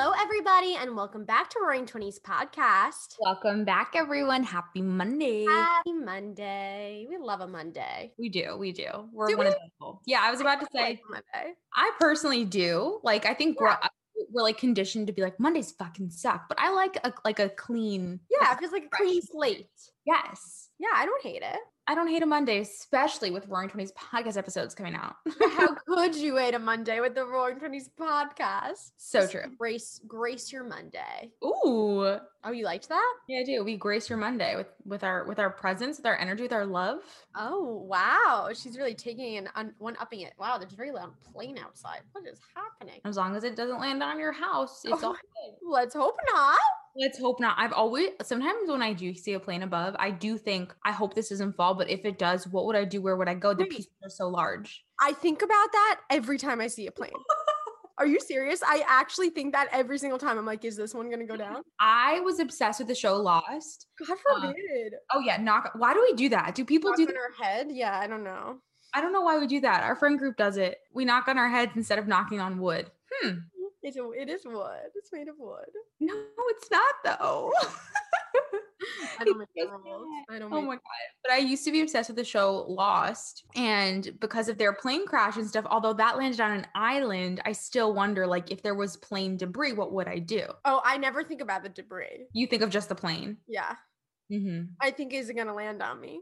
Hello, everybody, and welcome back to Roaring Twenties Podcast. Welcome back, everyone. Happy Monday. Happy Monday. We love a Monday. we do, we do. We're Do one we? of those people. Yeah, I was about to say, Monday. I personally do. Like, I think we're uh, we're like conditioned to be like Mondays fucking suck, but I like a like a clean. Yeah, it feels like a clean slate. Yes, Yeah, I don't hate it. I don't hate a Monday, especially with Roaring Twenties podcast episodes coming out. How could you hate a Monday with the Roaring Twenties podcast? so Just true. Grace, grace your Monday. Ooh, Oh, you liked that? yeah, I do. We grace your Monday with with our with our presence, with our energy, with our love. Oh wow, she's really taking and un- one upping it. Wow, there's a very loud plane outside. What is happening? As long as it doesn't land on your house, it's all good. Let's hope not. Let's hope not. I've always sometimes when I do see a plane above, I do think I hope this doesn't fall. But if it does, what would I do? Where would I go? The pieces are so large. I think about that every time I see a plane. Are you serious? I actually think that every single time. I'm like, is this one gonna go down? I was obsessed with the show Lost. God Uh, forbid. Oh yeah, knock. Why do we do that? Do people Knock do? on That? her head? Yeah, I don't know. I don't know why we do that. Our friend group does it. We knock on our heads instead of knocking on wood. Hmm. It's a, it is wood. It's made of wood. No, it's not though. I don't make rules. I don't Oh my god. But I used to be obsessed with the show Lost. And because of their plane crash and stuff, although that landed on an island, I still wonder like if there was plane debris, what would I do? Oh, I never think about the debris. You think of just the plane. Yeah. hmm I think is it gonna land on me?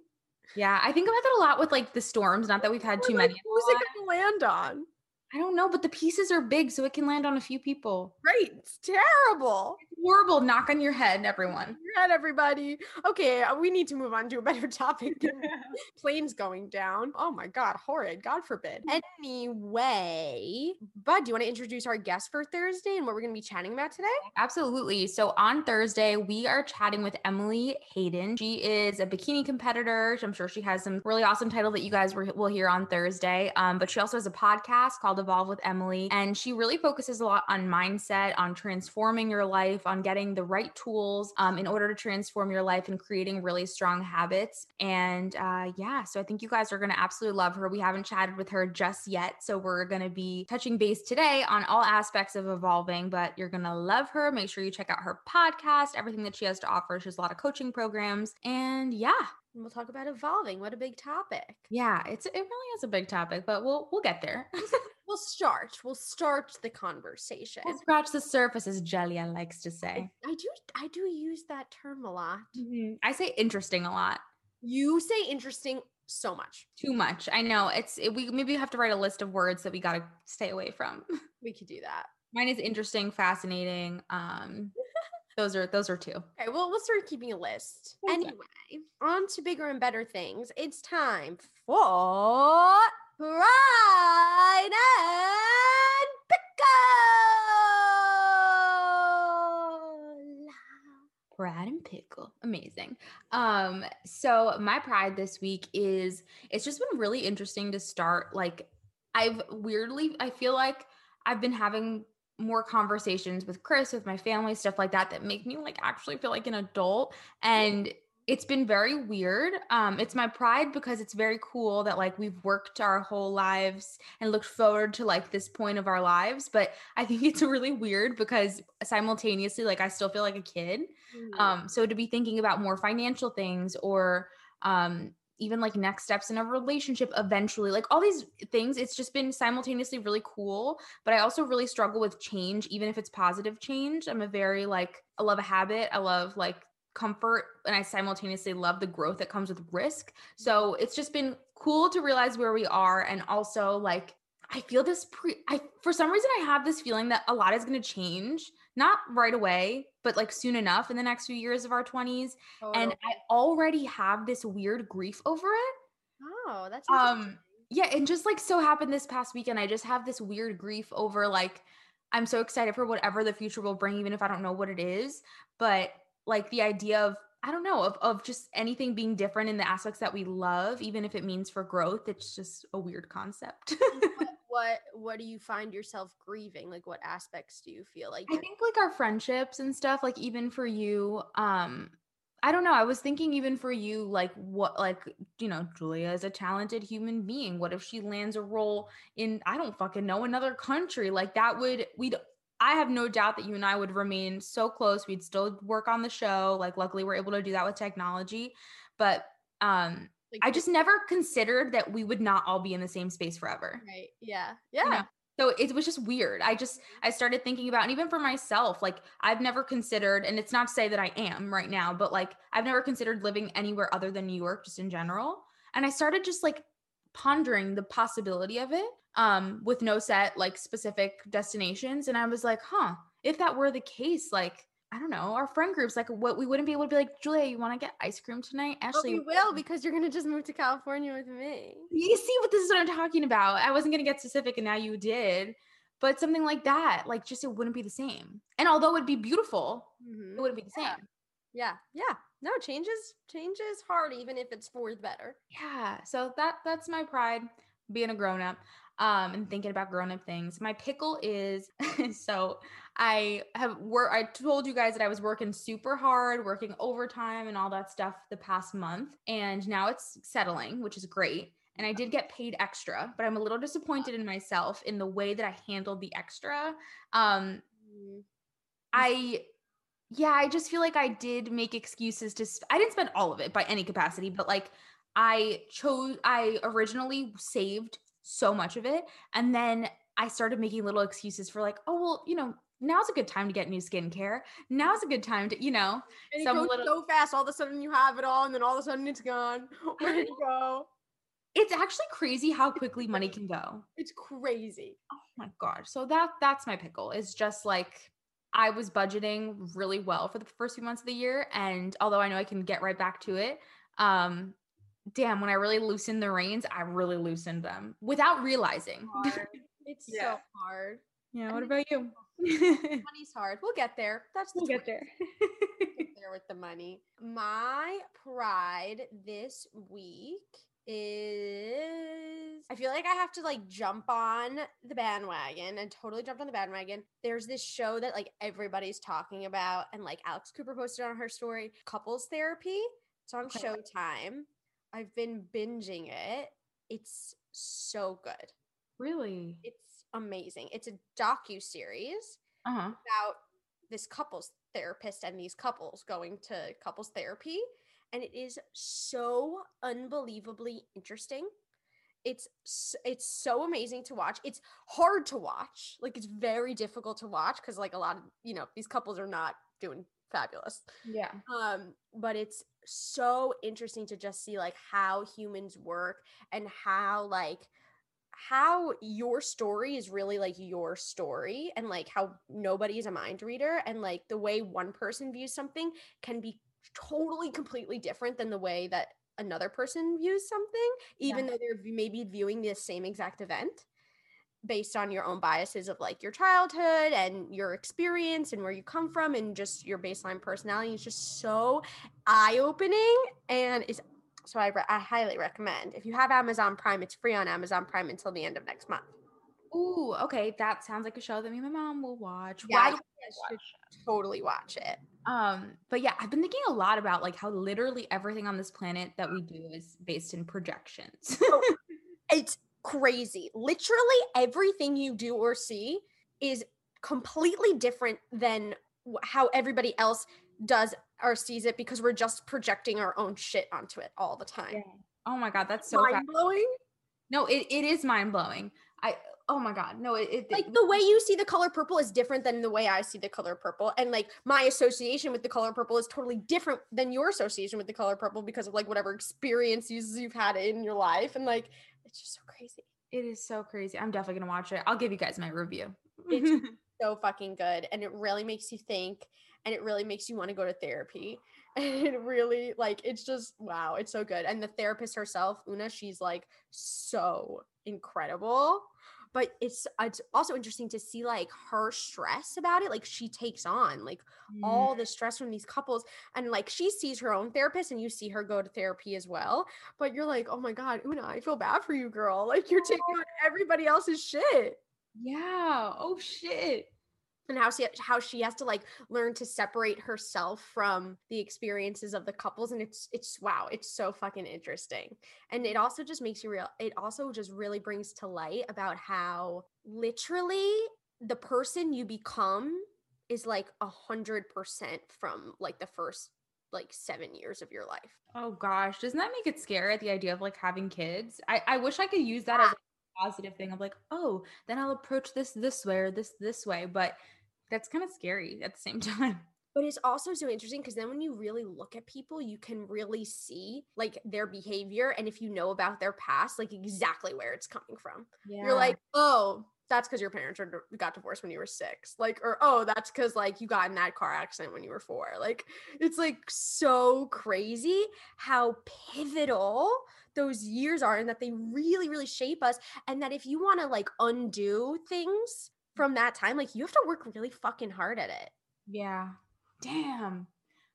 Yeah, I think about that a lot with like the storms. Not that we've had too like, many. Who's it gonna land on? I don't know, but the pieces are big, so it can land on a few people. Great. It's terrible. Horrible knock on your head, everyone. Your head, everybody. Okay, uh, we need to move on to a better topic. Planes going down. Oh my god, horrid. God forbid. Anyway, Bud, do you want to introduce our guest for Thursday and what we're gonna be chatting about today? Absolutely. So on Thursday, we are chatting with Emily Hayden. She is a bikini competitor. I'm sure she has some really awesome title that you guys will will hear on Thursday. Um, but she also has a podcast called Evolve with Emily, and she really focuses a lot on mindset, on transforming your life, on getting the right tools um, in order to transform your life and creating really strong habits. And uh, yeah, so I think you guys are going to absolutely love her. We haven't chatted with her just yet, so we're going to be touching base today on all aspects of evolving. But you're going to love her. Make sure you check out her podcast, everything that she has to offer. She has a lot of coaching programs, and yeah, And we'll talk about evolving. What a big topic. yeah, it's it really is a big topic, but we'll we'll get there. We'll start. We'll start the conversation. we'll scratch the surface, as Julia likes to say. I do I do use that term a lot. Mhm. I say interesting a lot. You say interesting so much. Too much. I know. It's it, we maybe you have to write a list of words that we got to stay away from. We could do that. Mine is interesting, fascinating. Um, those are those are two. Okay, well, we'll start keeping a list. Anyway, on to bigger and better things. It's time for Pride and Pickle. Brad and pickle, amazing. Um, so my pride this week is it's just been really interesting to start. Like, I've weirdly, I feel like I've been having more conversations with Chris, with my family, stuff like that, that make me like actually feel like an adult. And it's been very weird. Um, it's my pride because it's very cool that like we've worked our whole lives and looked forward to like this point of our lives. But I think it's really weird because simultaneously, like I still feel like a kid. Mm. Um, so to be thinking about more financial things or um even like next steps in a relationship eventually, like all these things, it's just been simultaneously really cool. But I also really struggle with change, even if it's positive change. I'm a very like, I love a habit. I love like comfort and I simultaneously love the growth that comes with risk. So it's just been cool to realize where we are and also like I feel this pre I for some reason I have this feeling that a lot is going to change, not right away, but like soon enough in the next few years of our 20s and I already have this weird grief over it. oh, that's Um yeah, and just like so happened this past weekend, I just have this weird grief over like I'm so excited for whatever the future will bring, even if I don't know what it is. But like the idea of I don't know, of, of just anything being different in the aspects that we love, even if it means for growth, it's just a weird concept. what, what what do you find yourself grieving? Like what aspects do you feel like I think like our friendships and stuff, like even for you, um, I don't know. I was thinking even for you, like what, like you know, Julia is a talented human being. What if she lands a role in I don't fucking know another country? Like that would we'd. I have no doubt that you and I would remain so close. We'd still work on the show. Like luckily we're able to do that with technology, but um, like, I just never considered that we would not all be in the same space forever right. Yeah. you Yeah. know? So it was just weird. I just I started thinking about, and even for myself, like I've never considered, and it's not to say that I am right now, but like I've never considered living anywhere other than New York, just in general. And I started just like pondering the possibility of it, um, with no set like specific destinations. And I was like, huh, if that were the case, like I don't know, our friend groups, like what we wouldn't be able to be like, Julia, you want to get ice cream tonight? But Ashley, we will because you're gonna just move to California with me. you see what this is what I'm talking about. I wasn't gonna get specific and now you did. But something like that, like just it wouldn't be the same. And although it'd be beautiful, Mhm. it wouldn't be the Yeah. same. Yeah. Yeah. No, change is change is hard, even if it's for the better. Yeah. So that that's my pride being a grown up. Um, and thinking about grown up things. My pickle is so I have work I told you guys that I was working super hard, working overtime and all that stuff the past month. And now it's settling, which is great. And I did get paid extra, but I'm a little disappointed in myself in the way that I handled the extra. Um, Mm. I yeah, I just feel like I did make excuses to sp- I didn't spend all of it by any capacity, but like I chose I originally saved so much of it and then I started making little excuses for like, oh well, you know, now's a good time to get new skincare. Now's a good time to, you know, And it goes little- so fast. All of a sudden you have it all, and then all of a sudden it's gone. Where did it go? it's actually crazy how quickly money can go. It's crazy. Oh my gosh. So that that's my pickle. Is just like I was budgeting really well for the first few months of the year and although I know I can get right back to it, um damn, when I really loosened the reins, I really loosened them without realizing. It's Yeah. so hard. yeah, what about you? Money's hard. We'll get there. That's the we'll get twist. there. get there with the money. My pride this week is I feel like I have to like jump on the bandwagon and totally jumped on the bandwagon. There's this show that like everybody's talking about and like Alex Cooper posted on her story, couples therapy. It's on Okay. Showtime. I've been binging it. It's so good. really? It's amazing. It's a docu series Uh-huh. about this couples therapist and these couples going to couples therapy and it is so unbelievably interesting it's it's so amazing to watch it's hard to watch like it's very difficult to watch because like a lot of you know these couples are not doing fabulous Yeah. um but it's so interesting to just see like how humans work and how like how your story is really like your story and like how nobody is a mind reader and like the way one person views something can be totally completely different than the way that another person views something even though they're maybe viewing the same exact event based on your own biases of like your childhood and your experience and where you come from and just your baseline personality is just so eye-opening and is so I, re- I highly recommend if you have amazon prime it's free on amazon prime until the end of next month Ooh, okay. That sounds like a show that me and my mom will watch. Yeah, Why guys totally watch it Um, but yeah, I've been thinking a lot about like how literally everything on this planet that we do is based in projections. it's crazy literally everything you do or see is completely different than how everybody else does or sees it because we're just projecting our own shit onto it all the time oh my god, that's so mind blowing no, it, it is mind blowing. I oh my god, no, it, it like the way you see the color purple is different than the way I see the color purple. And like my association with the color purple is totally different than your association with the color purple because of like whatever experiences you've had in your life. And like it's just so crazy. it is so crazy. I'm definitely gonna watch it. I'll give you guys my review. It's so fucking good. And it really makes you think and it really makes you want to go to therapy. And it really like it's just wow, it's so good. And the therapist herself, Orna, she's like so incredible. But it's it's also interesting to see like her stress about it like she takes on like mm. all the stress from these couples and like she sees her own therapist and you see her go to therapy as well but you're like oh my god Orna i feel bad for you girl like you're oh. taking on everybody else's shit Yeah. Oh shit. And how she how she has to like learn to separate herself from the experiences of the couples and it's it's wow it's so fucking interesting and it also just makes you real it also just really brings to light about how literally the person you become is like a hundred percent from like the first like seven years of your life Oh gosh, doesn't that make it scary? The idea of like having kids. I I wish I could use that as a positive thing of like, oh, then I'll approach this this way or this this way, but that's kind of scary at the same time. But it's also so interesting because then when you really look at people, you can really see like their behavior. And if you know about their past, like exactly where it's coming from. Yeah. You're like, oh, that's because your parents are, got divorced when you were six. Like, or oh, that's because like you got in that car accident when you were four. Like, it's like so crazy how pivotal those years are and that they really, really shape us. And that if you want to like undo things from that time, like you have to work really fucking hard at it. Yeah. Damn.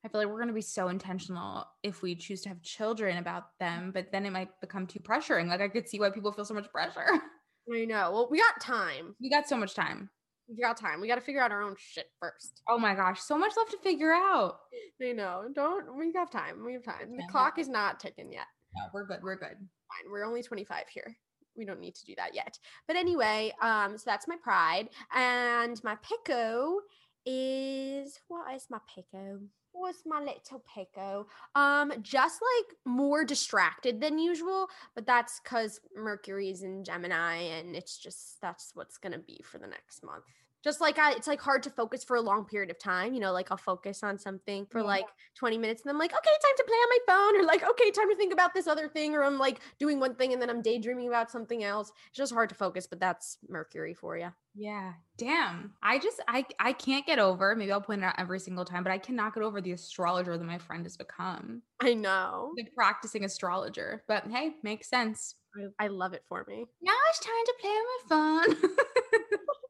I feel like we're going to be so intentional if we choose to have children about them, but then it might become too pressuring. Like I could see why people feel so much pressure. I know. Well, we got time. We got so much time. We got time. We got to figure out our own shit first. Oh my gosh, so much left to figure out. I know. Don't. We have time. We have time. The clock is not ticking yet. No, we're good. We're good. Fine. We're only 25 here. We don't need to do that yet. But anyway, um, so that's my pride. And my pico is what is my pico? What's my little pico? Um, just like more distracted than usual, but that's because Mercury's in Gemini, and it's just that's what's gonna be for the next month. Just like I, it's like hard to focus for a long period of time. You know, like I'll focus on something for Yeah. like 20 minutes and I'm like, okay, time to play on my phone, or like, okay, time to think about this other thing, or I'm like doing one thing and then I'm daydreaming about something else. It's just hard to focus, but that's Mercury for you. Yeah. Damn. I just I I can't get over. Maybe I'll point it out every single time, but I cannot get over the astrologer that my friend has become. I know. The practicing astrologer. But hey, makes sense. I, I love it for me. Now it's time to play on my phone.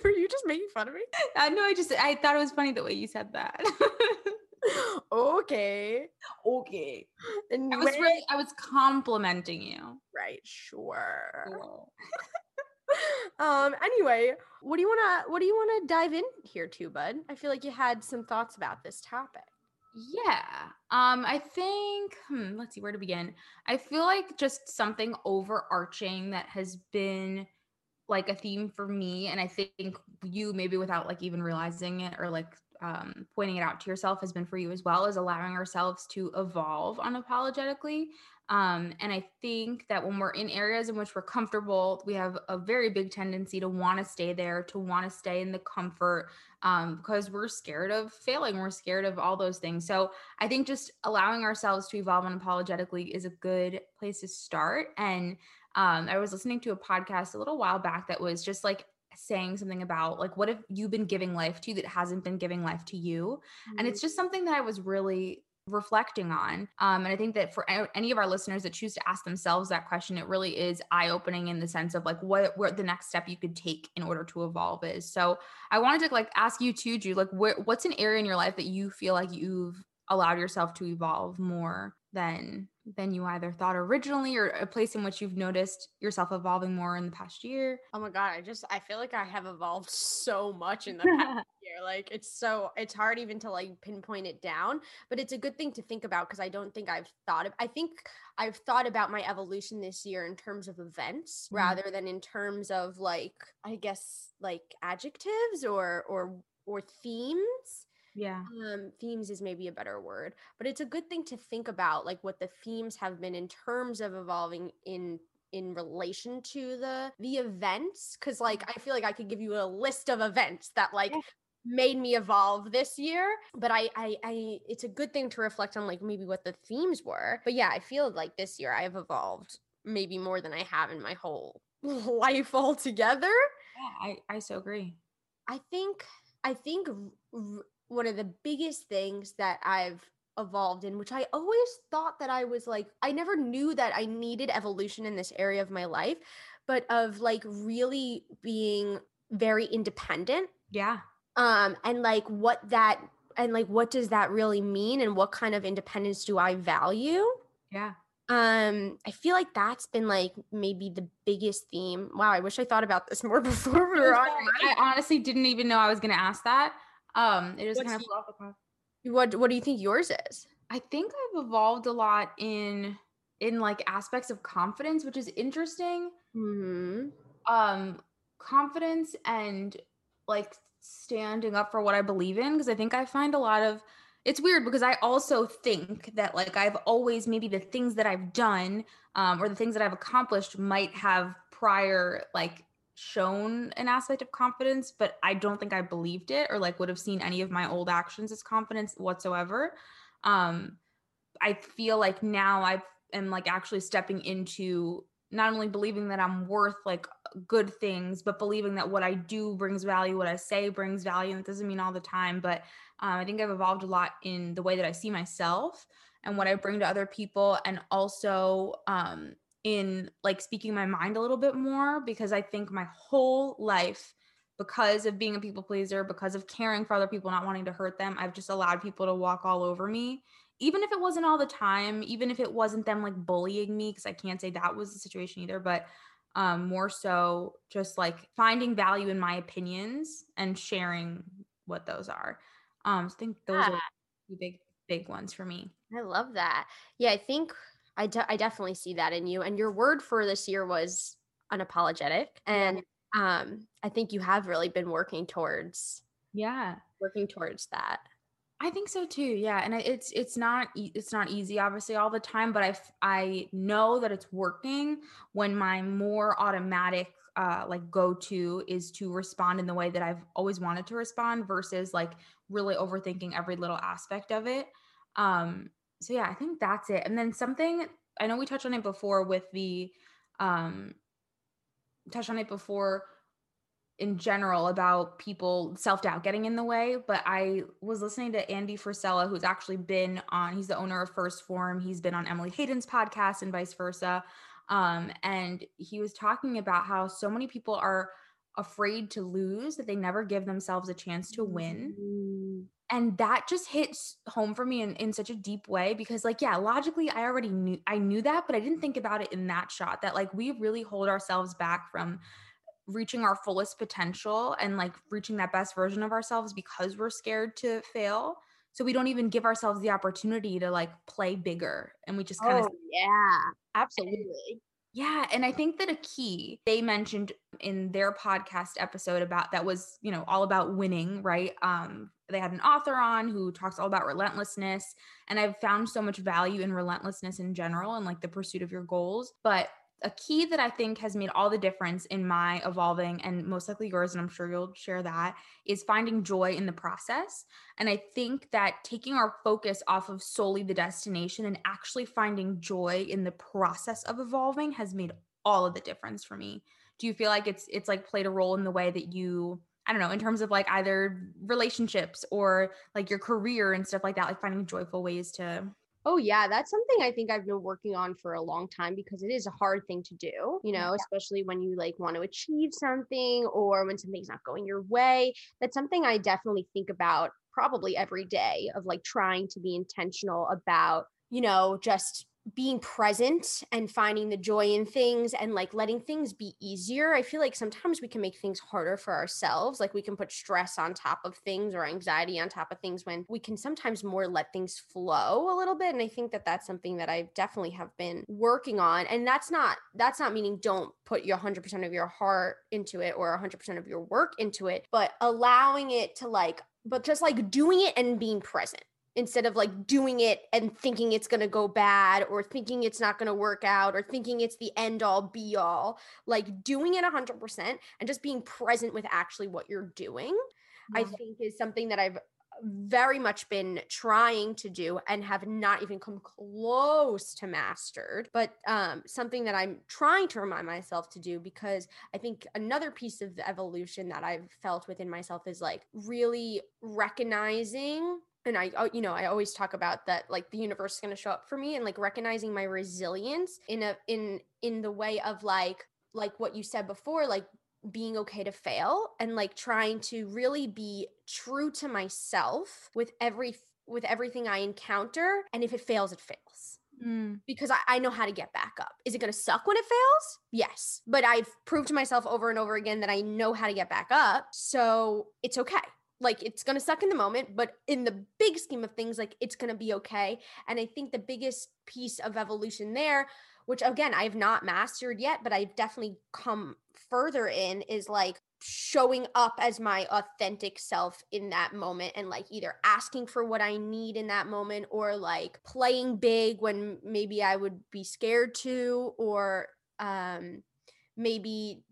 Were you just making fun of me? I know I just I thought it was funny the way you said that. okay. okay. And I was really I was complimenting you. right, sure. Cool. um anyway what do you want to what do you want to dive in here to bud i feel like you had some thoughts about this topic Yeah. Um, I think, hmm, let's see where to begin. I feel like just something overarching that has been like a theme for me, and I think you maybe without like even realizing it or like um pointing it out to yourself has been for you as well, is allowing ourselves to evolve unapologetically. Um, and I think that when we're in areas in which we're comfortable, we have a very big tendency to want to stay there, to want to stay in the comfort, um, because we're scared of failing. We're scared of all those things. So I think just allowing ourselves to evolve unapologetically is a good place to start. And um, I was listening to a podcast a little while back that was just like saying something about like what have you been giving life to that hasn't been giving life to you? And it's just something that i was really reflecting on. Um, and i think that for any of our listeners that choose to ask themselves that question it really is eye-opening in the sense of like what what the next step you could take in order to evolve is. So i wanted to like ask you too Jude, like where, what's an area in your life that you feel like you've allowed yourself to evolve more than than you either thought originally or a place in which you've noticed yourself evolving more in the past year oh my god i just i feel like i have evolved so much in the past year like it's so it's hard even to like pinpoint it down but it's a good thing to think about because i don't think i've thought of i think i've thought about my evolution this year in terms of events Mhm. rather than in terms of like i guess like adjectives or or or themes yeah. Um themes is maybe a better word but it's a good thing to think about like what the themes have been in terms of evolving in in relation to the the events because like i feel like i could give you a list of events that like Yeah. made me evolve this year but I, I i it's a good thing to reflect on like maybe what the themes were but yeah i feel like this year i've evolved maybe more than i have in my whole life altogether. Yeah i i so agree. I think I think one of the biggest things that I've evolved in which I always thought that I was like I never knew that I needed evolution in this area of my life but of like really being very independent Yeah. um and like what that and like what does that really mean and what kind of independence do i value Yeah. um i feel like that's been like maybe the biggest theme wow i wish i thought about this more before we were on I honestly didn't even know I was gonna ask that. Um, it just What's kind of flew off the cuff. what what do you think yours is I think I've evolved a lot in in like aspects of confidence, which is interesting. hmm Um, confidence and like standing up for what I believe in because I think I find a lot of it's weird because I also think that like I've always maybe the things that I've done um, or the things that I've accomplished might have prior like shown an aspect of confidence, but I don't think I believed it or like would have seen any of my old actions as confidence whatsoever. Um, I feel like now I am like actually stepping into not only believing that I'm worth like good things, but believing that what I do brings value, what I say brings value. And it doesn't mean all the time, but um, I think I've evolved a lot in the way that I see myself and what I bring to other people, and also um, in like speaking my mind a little bit more because I think my whole life, because of being a people pleaser, because of caring for other people, not wanting to hurt them, I've just allowed people to walk all over me. Even if it wasn't all the time, even if it wasn't them like bullying me, because I can't say that was the situation either, but um, more so just like finding value in my opinions and sharing what those are. Um, so I think those are Yeah. two big, big ones for me. i love that yeah i think I, de- I definitely see that in you and your word for this year was unapologetic and um i think you have really been working towards Yeah. working towards that I think so too. Yeah, and it's it's not it's not easy obviously all the time, but I I know that it's working when my more automatic uh like go to is to respond in the way that I've always wanted to respond versus like really overthinking every little aspect of it. Um so yeah, I think that's it. And then something I know we touched on it before with the um touched on it before in general about people self-doubt getting in the way but i was listening to andy frisella who's actually been on he's the owner of first form. He's been on emily hayden's podcast and vice versa. Um, and he was talking about how so many people are afraid to lose that they never give themselves a chance to win. Mm, and that just hits home for me in, in such a deep way because like yeah logically i already knew i knew that but i didn't think about it in that shot that like we really hold ourselves back from reaching our fullest potential and like reaching that best version of ourselves because we're scared to fail. So we don't even give ourselves the opportunity to like play bigger and we just kind of oh yeah. Absolutely yeah, and I think that a key they mentioned in their podcast episode about that was, you know, all about winning, right? Um they had an author on who talks all about relentlessness and I've found so much value in relentlessness in general and like the pursuit of your goals, but a key that I think has made all the difference in my evolving and most likely yours, and I'm sure you'll share that, is finding joy in the process. And I think that taking our focus off of solely the destination and actually finding joy in the process of evolving has made all of the difference for me. Do you feel like it's it's like played a role in the way that you I don't know, in terms of like either relationships or like your career and stuff like that, like finding joyful ways to Oh yeah, that's something I think I've been working on for a long time because it is a hard thing to do, you know, especially when you like want to achieve something or when something's not going your way. That's something I definitely think about probably every day of like trying to be intentional about, you know, just being present and finding the joy in things and like letting things be easier. I feel like sometimes we can make things harder for ourselves. Like we can put stress on top of things or anxiety on top of things when we can sometimes more let things flow a little bit. And I think that that's something that I definitely have been working on. And that's not, that's not meaning don't put your 100% of your heart into it or 100% of your work into it, but allowing it to like, but just like doing it and being present instead of like doing it and thinking it's going to go bad or thinking it's not going to work out or thinking it's the end all be all. Like doing it 100% and just being present with actually what you're doing i think is something that i've very much been trying to do and have not even come close to mastered but um something that i'm trying to remind myself to do because i think another piece of the evolution that i've felt within myself is like really recognizing and I, uh, you know, I always talk about that, like the universe is going to show up for me, and like recognizing my resilience in a in in the way of like like what you said before, like being okay to fail and like trying to really be true to myself with every with everything I encounter. And if it fails, it fails. Mm. Because I, I know how to get back up. Is it gonna suck when it fails? Yes. But I've proved to myself over and over again that I know how to get back up. So it's okay. Like it's gonna suck in the moment, but in the big scheme of things, like it's gonna be okay. And I think the biggest piece of evolution there, which again I've not mastered yet, but I've definitely come further in, is like showing up as my authentic self in that moment and like either asking for what I need in that moment or like playing big when maybe I would be scared to or um maybe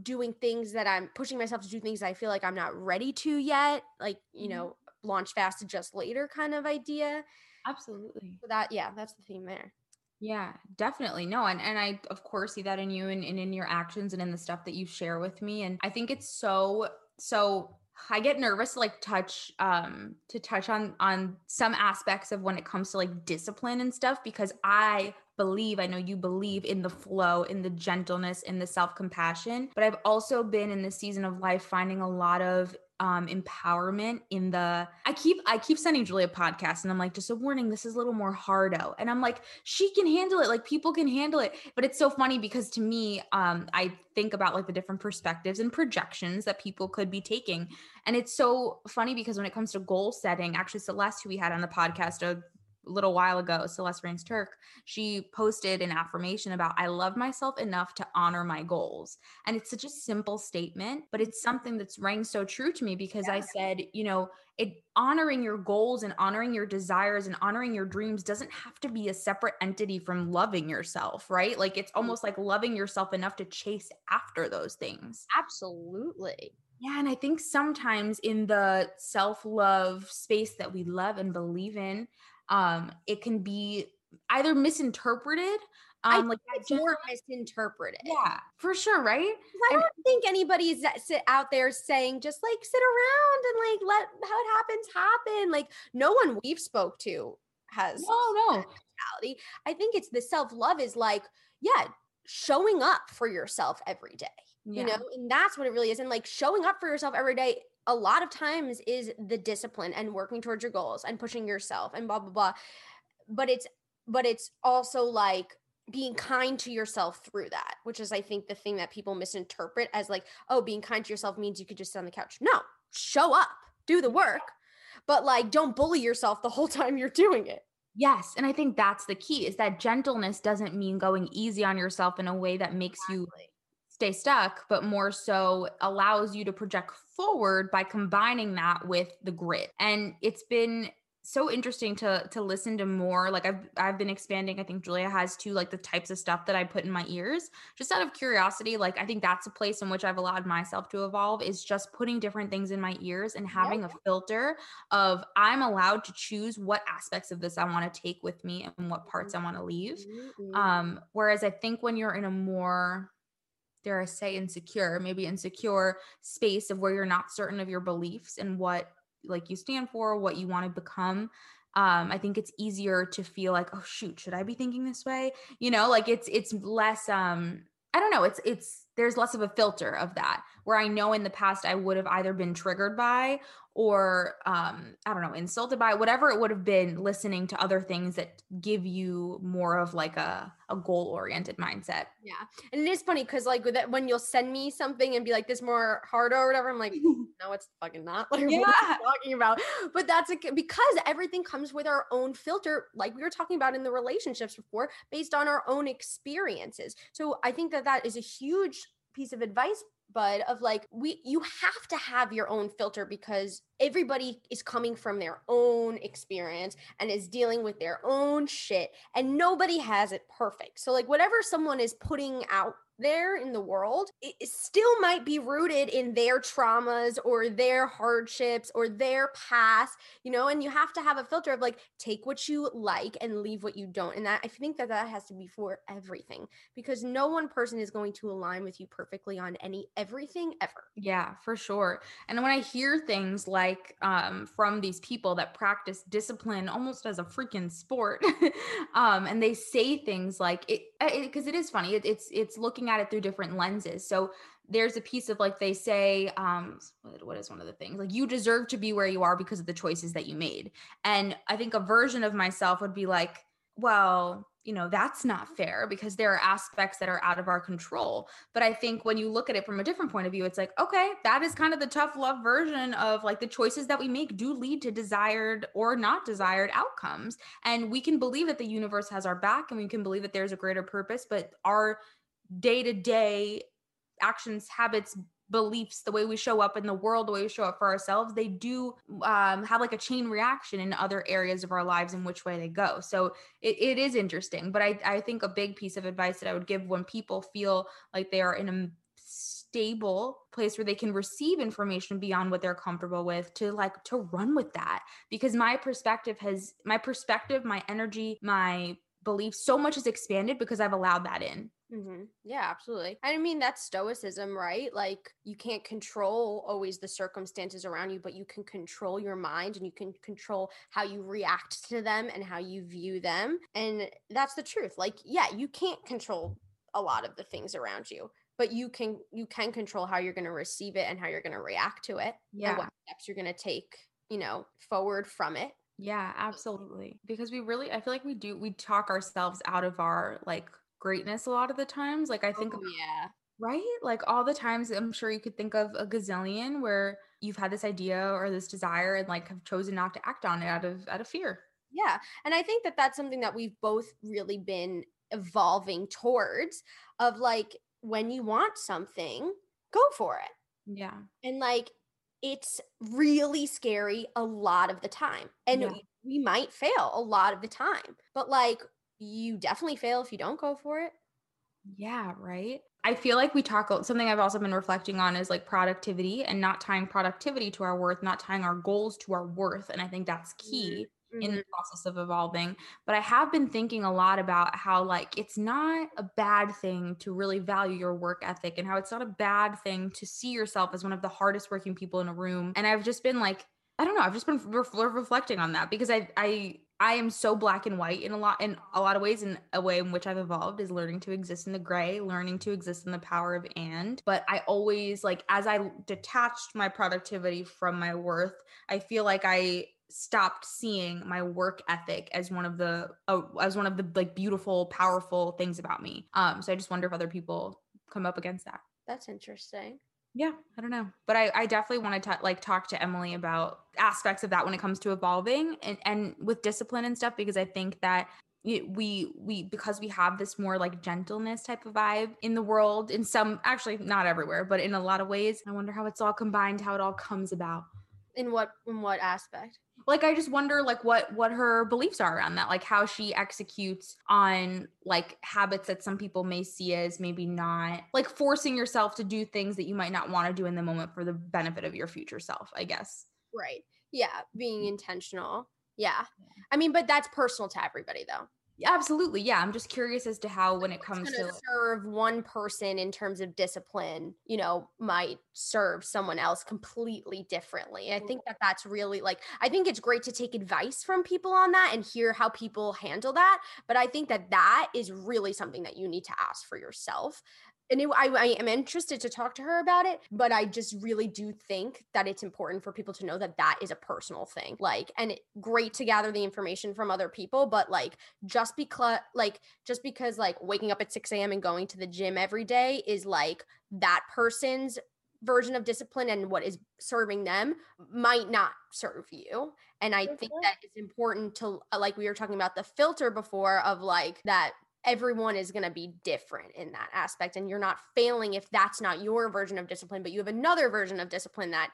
doing things that I'm pushing myself to do things I feel like I'm not ready to yet like you Mhm. know launch fast adjust later kind of idea Absolutely. so that yeah that's the theme there Yeah, definitely. No, and and I of course see that in you and, and in your actions and in the stuff that you share with me. And I think it's so so I get nervous to like touch um to touch on on some aspects of when it comes to like discipline and stuff because I believe I know you believe in the flow, in the gentleness, in the self-compassion, but I've also been in this season of life finding a lot of um empowerment in the I keep I keep sending Julia podcasts and I'm like just a warning this is a little more hardo. And I'm like she can handle it like people can handle it. But it's so funny because to me um I think about like the different perspectives and projections that people could be taking. And it's so funny because when it comes to goal setting actually Celeste who we had on the podcast a little while ago Celeste Rains Turk she posted an affirmation about I love myself enough to honor my goals and it's such a simple statement, but it's something that's rang so true to me because I said, you know, it honoring your goals and honoring your desires and honoring your dreams doesn't have to be a separate entity from loving yourself, right? Like it's mm. almost like loving yourself enough to chase after those things. absolutely Yeah, and I think sometimes in the self-love space that we love and believe in, um, it can be either misinterpreted, I um, like that it's more misinterpreted yeah, for sure, right? I don't think anybody's sit out there saying just like sit around and like let how it happens happen. Like no one we've spoke to has No, no. mentality. I think it's the self love is like yeah, showing up for yourself every day. You know, and that's what it really is. And like showing up for yourself every day, a lot of times is the discipline and working towards your goals and pushing yourself and blah blah blah. But it's but it's also like being kind to yourself through that, which is I think the thing that people misinterpret as like, oh, being kind to yourself means you could just sit on the couch. No, show up, do the work, but like don't bully yourself the whole time you're doing it. Yes, and I think that's the key is that gentleness doesn't mean going easy on yourself in a way that makes you stay stuck, but more so allows you to project forward by combining that with the grit. And it's been so interesting to to listen to more like I've I've been expanding I think Julia has too like the types of stuff that I put in my ears. Just out of curiosity like I think that's a place in which I've allowed myself to evolve is just putting different things in my ears and having a filter of I'm allowed to choose what aspects of this I want to take with me and what parts I want to leave um, whereas I think when you're in a more, dare I say, insecure, maybe insecure space of where you're not certain of your beliefs and what like you stand for, what you want to become, um, I think it's easier to feel like, oh shoot, should I be thinking this way? You know, like it's it's less um I don't know, it's it's there's less of a filter of that where I know in the past I would have either been triggered by or um I don't know, insulted by whatever it would have been listening to other things that give you more of like a a goal oriented mindset. Yeah. And it is funny because like with that when you'll send me something and be like this more harder or whatever, I'm like, no, it's fucking not. Like what are you talking about? But that's a, because everything comes with our own filter, like we were talking about in the relationships before, based on our own experiences. So I think that that is a huge piece of advice bud of like we you have to have your own filter because everybody is coming from their own experience and is dealing with their own shit and nobody has it perfect. So like whatever someone is putting out there in the world it, still might be rooted in their traumas or their hardships or their past you know and you have to have a filter of like take what you like and leave what you don't and that i think that that has to be for everything because no one person is going to align with you perfectly on any everything ever Yeah, for sure. And when I hear things like um, from these people that practice discipline almost as a freaking sport, um, and they say things like it, because it is funny. It, it's it's looking at it through different lenses. So there's a piece of like they say um what is one of the things like you deserve to be where you are because of the choices that you made and i think a version of myself would be like well you know that's not fair because there are aspects that are out of our control. But i think when you look at it from a different point of view it's like okay that is kind of the tough love version of like the choices that we make do lead to desired or not desired outcomes. And we can believe that the universe has our back and we can believe that there's a greater purpose but our day to day actions, habits, beliefs, the way we show up in the world, the way we show up for ourselves, they do um, have like a chain reaction in other areas of our lives in which way they go. So it, it is interesting. But I, I think a big piece of advice that I would give when people feel like they are in a stable place where they can receive information beyond what they're comfortable with to like to run with that because my perspective has my perspective my energy my belief so much has expanded because i've allowed that in Mm-hmm. Yeah, absolutely. I mean, that's stoicism, right? Like, you can't control always the circumstances around you, but you can control your mind and you can control how you react to them and how you view them. And that's the truth. Like, yeah, you can't control a lot of the things around you but you can you can control how you're going to receive it and how you're going to react to it yeah and what steps you're going to take you know forward from it yeah absolutely because we really i feel like we do we talk ourselves out of our like greatness a lot of the times. Like I think, oh, yeah, right? Like all the times, I'm sure you could think of a gazillion where you've had this idea or this desire and like have chosen not to act on it out of out of fear. Yeah, and I think that that's something that we've both really been evolving towards. Of like when you want something, go for it. Yeah, and like it's really scary a lot of the time. And yeah. we might fail a lot of the time. But like you definitely fail if you don't go for it. Yeah, right. I feel like we talk something I've also been reflecting on is like productivity and not tying productivity to our worth, not tying our goals to our worth. And I think that's key mm-hmm. in the process of evolving. But I have been thinking a lot about how, like, it's not a bad thing to really value your work ethic and how it's not a bad thing to see yourself as one of the hardest working people in a room. And I've just been like, I don't know. I've just been re- reflecting on that because I, I, I am so black and white in a lot in a lot of ways and a way in which I've evolved is learning to exist in the gray, learning to exist in the power of and. But I always like as I detached my productivity from my worth, I feel like I stopped seeing my work ethic as one of the uh, as one of the like beautiful powerful things about me. Um so I just wonder if other people come up against that. That's interesting yeah i don't know but i, I definitely want to like talk to emily about aspects of that when it comes to evolving and, and with discipline and stuff because i think that we we because we have this more like gentleness type of vibe in the world in some actually not everywhere but in a lot of ways i wonder how it's all combined how it all comes about. In what in what aspect like i just wonder like what what her beliefs are around that like how she executes on like habits that some people may see as maybe not like forcing yourself to do things that you might not want to do in the moment for the benefit of your future self i guess. Right. Yeah being mm. intentional. Yeah. I mean but that's personal to everybody though Absolutely. Yeah. I'm just curious as to how, when it comes to serve one person in terms of discipline, you know, might serve someone else completely differently. I think that that's really like, I think it's great to take advice from people on that and hear how people handle that. But I think that that is really something that you need to ask for yourself and it, I, I am interested to talk to her about it but i just really do think that it's important for people to know that that is a personal thing like and it, great to gather the information from other people but like just because like just because like waking up at 6 a.m and going to the gym every day is like that person's version of discipline and what is serving them might not serve you. And i think mm-hmm. that it's important to like we were talking about the filter before of like that everyone is going to be different in that aspect and you're not failing if that's not your version of discipline but you have another version of discipline that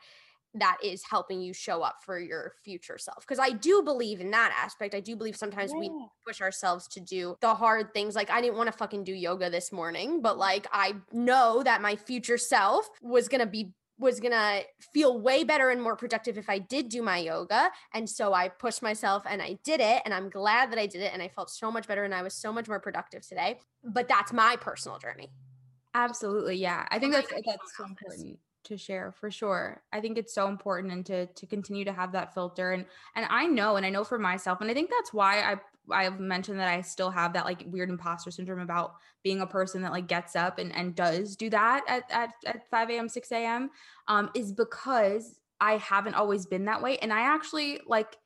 that is helping you show up for your future self because i do believe in that aspect i do believe sometimes yeah. we push ourselves to do the hard things like i didn't want to fucking do yoga this morning but like i know that my future self was going to be was gonna feel way better and more productive if I did do my yoga. And so I pushed myself and I did it. And I'm glad that I did it. And I felt so much better and I was so much more productive today. But that's my personal journey. Absolutely. Yeah. I think that's that's so important. To share for sure. I think it's so important and to to continue to have that filter and and I know and I know for myself and I think that's why I I've mentioned that I still have that like weird imposter syndrome about being a person that like gets up and, and does do that at, at, at 5 a.m., 6 a.m. Um, is because I haven't always been that way. And I actually like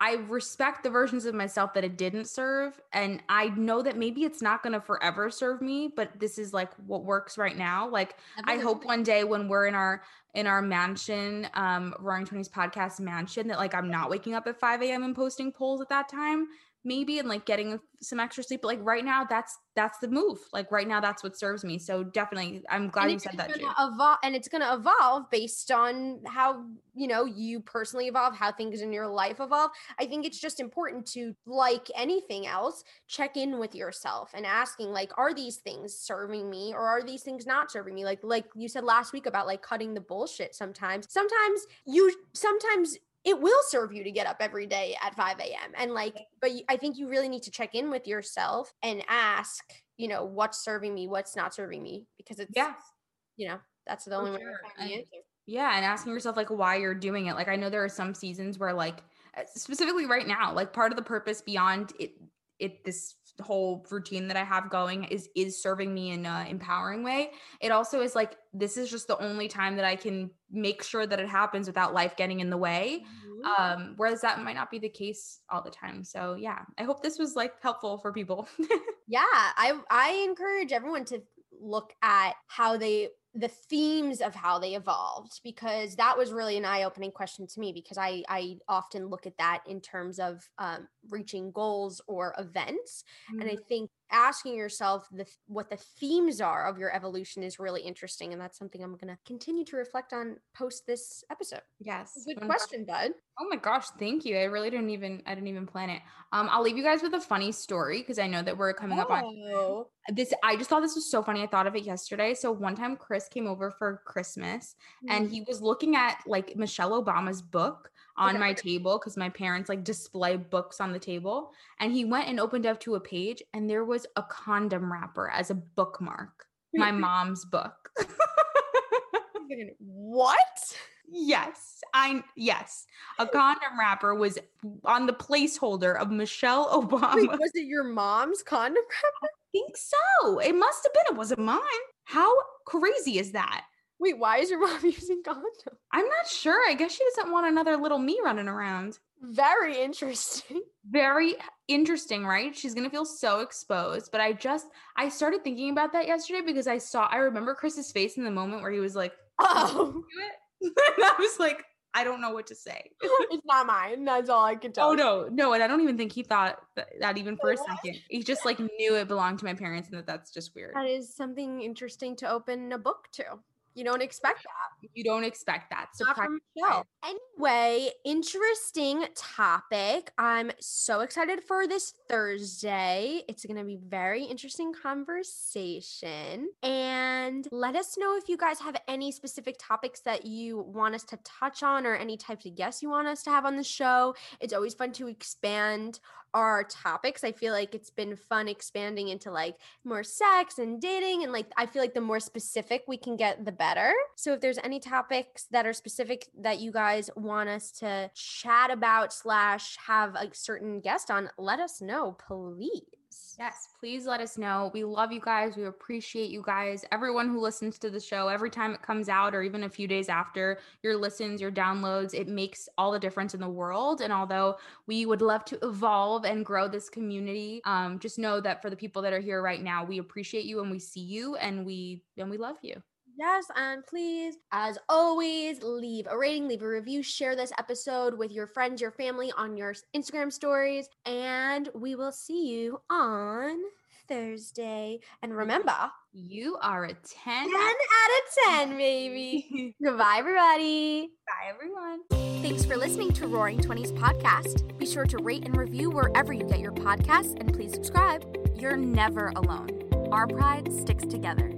I respect the versions of myself that it didn't serve. And I know that maybe it's not going to forever serve me, but this is like what works right now. Like, I hope one day when we're in our, in our mansion, um, Roaring Twenties podcast mansion, that like I'm not waking up at 5 a.m. and posting polls at that time maybe and like getting some extra sleep but like right now that's that's the move like right now that's what serves me so definitely i'm glad you said that too evol- and it's going to evolve based on how you know you personally evolve how things in your life evolve. I think it's just important to like anything else check in with yourself and asking like are these things serving me or are these things not serving me? Like like you said last week about like cutting the bullshit sometimes. Sometimes you sometimes it will serve you to get up every day at 5 a.m. And like, but I think you really need to check in with yourself and ask, you know, what's serving me, what's not serving me, because it's, yeah, you know, that's the only sure. way. yeah. And asking yourself like why you're doing it. Like, I know there are some seasons where like, uh, specifically right now, like part of the purpose beyond it, it, this whole routine that I have going is is serving me in an empowering way. It also is like this is just the only time that I can make sure that it happens without life getting in the way. Mm-hmm. Um, whereas that might not be the case all the time. So yeah, I hope this was like helpful for people. yeah, I I encourage everyone to look at how they the themes of how they evolved because that was really an eye-opening question to me because i i often look at that in terms of um, reaching goals or events mm-hmm. and i mm-hmm. think asking yourself the what the themes are of your evolution is really interesting and that's something i'm going to continue to reflect on post this episode yes good question bud oh my gosh thank you i really didn't even i didn't even plan it um i'll leave you guys with a funny story because i know that we're coming oh. up on oh. this i just thought this was so funny i thought of it yesterday so one time chris came over for christmas mm-hmm. and he was looking at like michelle obama's book on okay. my table because my parents like display books on the table. And he went and opened up to a page and there was a condom wrapper as a bookmark. My mom's book. what? Yes, I yes. A condom wrapper was on the placeholder of Michelle Obama. Wait, was it your mom's condom wrapper? I think so. It must have been. It wasn't mine. How crazy is that? Wait, why is your mom using condom? I'm not sure. I guess she doesn't want another little me running around. Very interesting. Very interesting, right? She's gonna feel so exposed. But I just I started thinking about that yesterday because I saw I remember Chris's face in the moment where he was like, Oh and I was like, I don't know what to say. it's not mine. That's all I can tell. Oh no, no, and I don't even think he thought that, that even for a second. He just like knew it belonged to my parents, and that that's just weird. That is something interesting to open a book to. You don't expect that. You don't expect that. Surprise. Anyway, interesting topic. I'm so excited for this Thursday. It's going to be very interesting conversation. And let us know if you guys have any specific topics that you want us to touch on or any types of guests you want us to have on the show. It's always fun to expand our topics. I feel like it's been fun expanding into like more sex and dating. And like, I feel like the more specific we can get, the better. So if there's any topics that are specific that you guys want us to chat about, slash, have a certain guest on, let us know, please. Yes, please let us know. We love you guys. We appreciate you guys. Everyone who listens to the show every time it comes out, or even a few days after, your listens, your downloads, it makes all the difference in the world. And although we would love to evolve and grow this community, um, just know that for the people that are here right now, we appreciate you and we see you and we and we love you. Yes, and please, as always, leave a rating, leave a review, share this episode with your friends, your family on your Instagram stories, and we will see you on Thursday. And remember, you are a 10, 10 out of 10, baby. Goodbye, everybody. Bye, everyone. Thanks for listening to Roaring Twenties podcast. Be sure to rate and review wherever you get your podcasts, and please subscribe. You're never alone. Our pride sticks together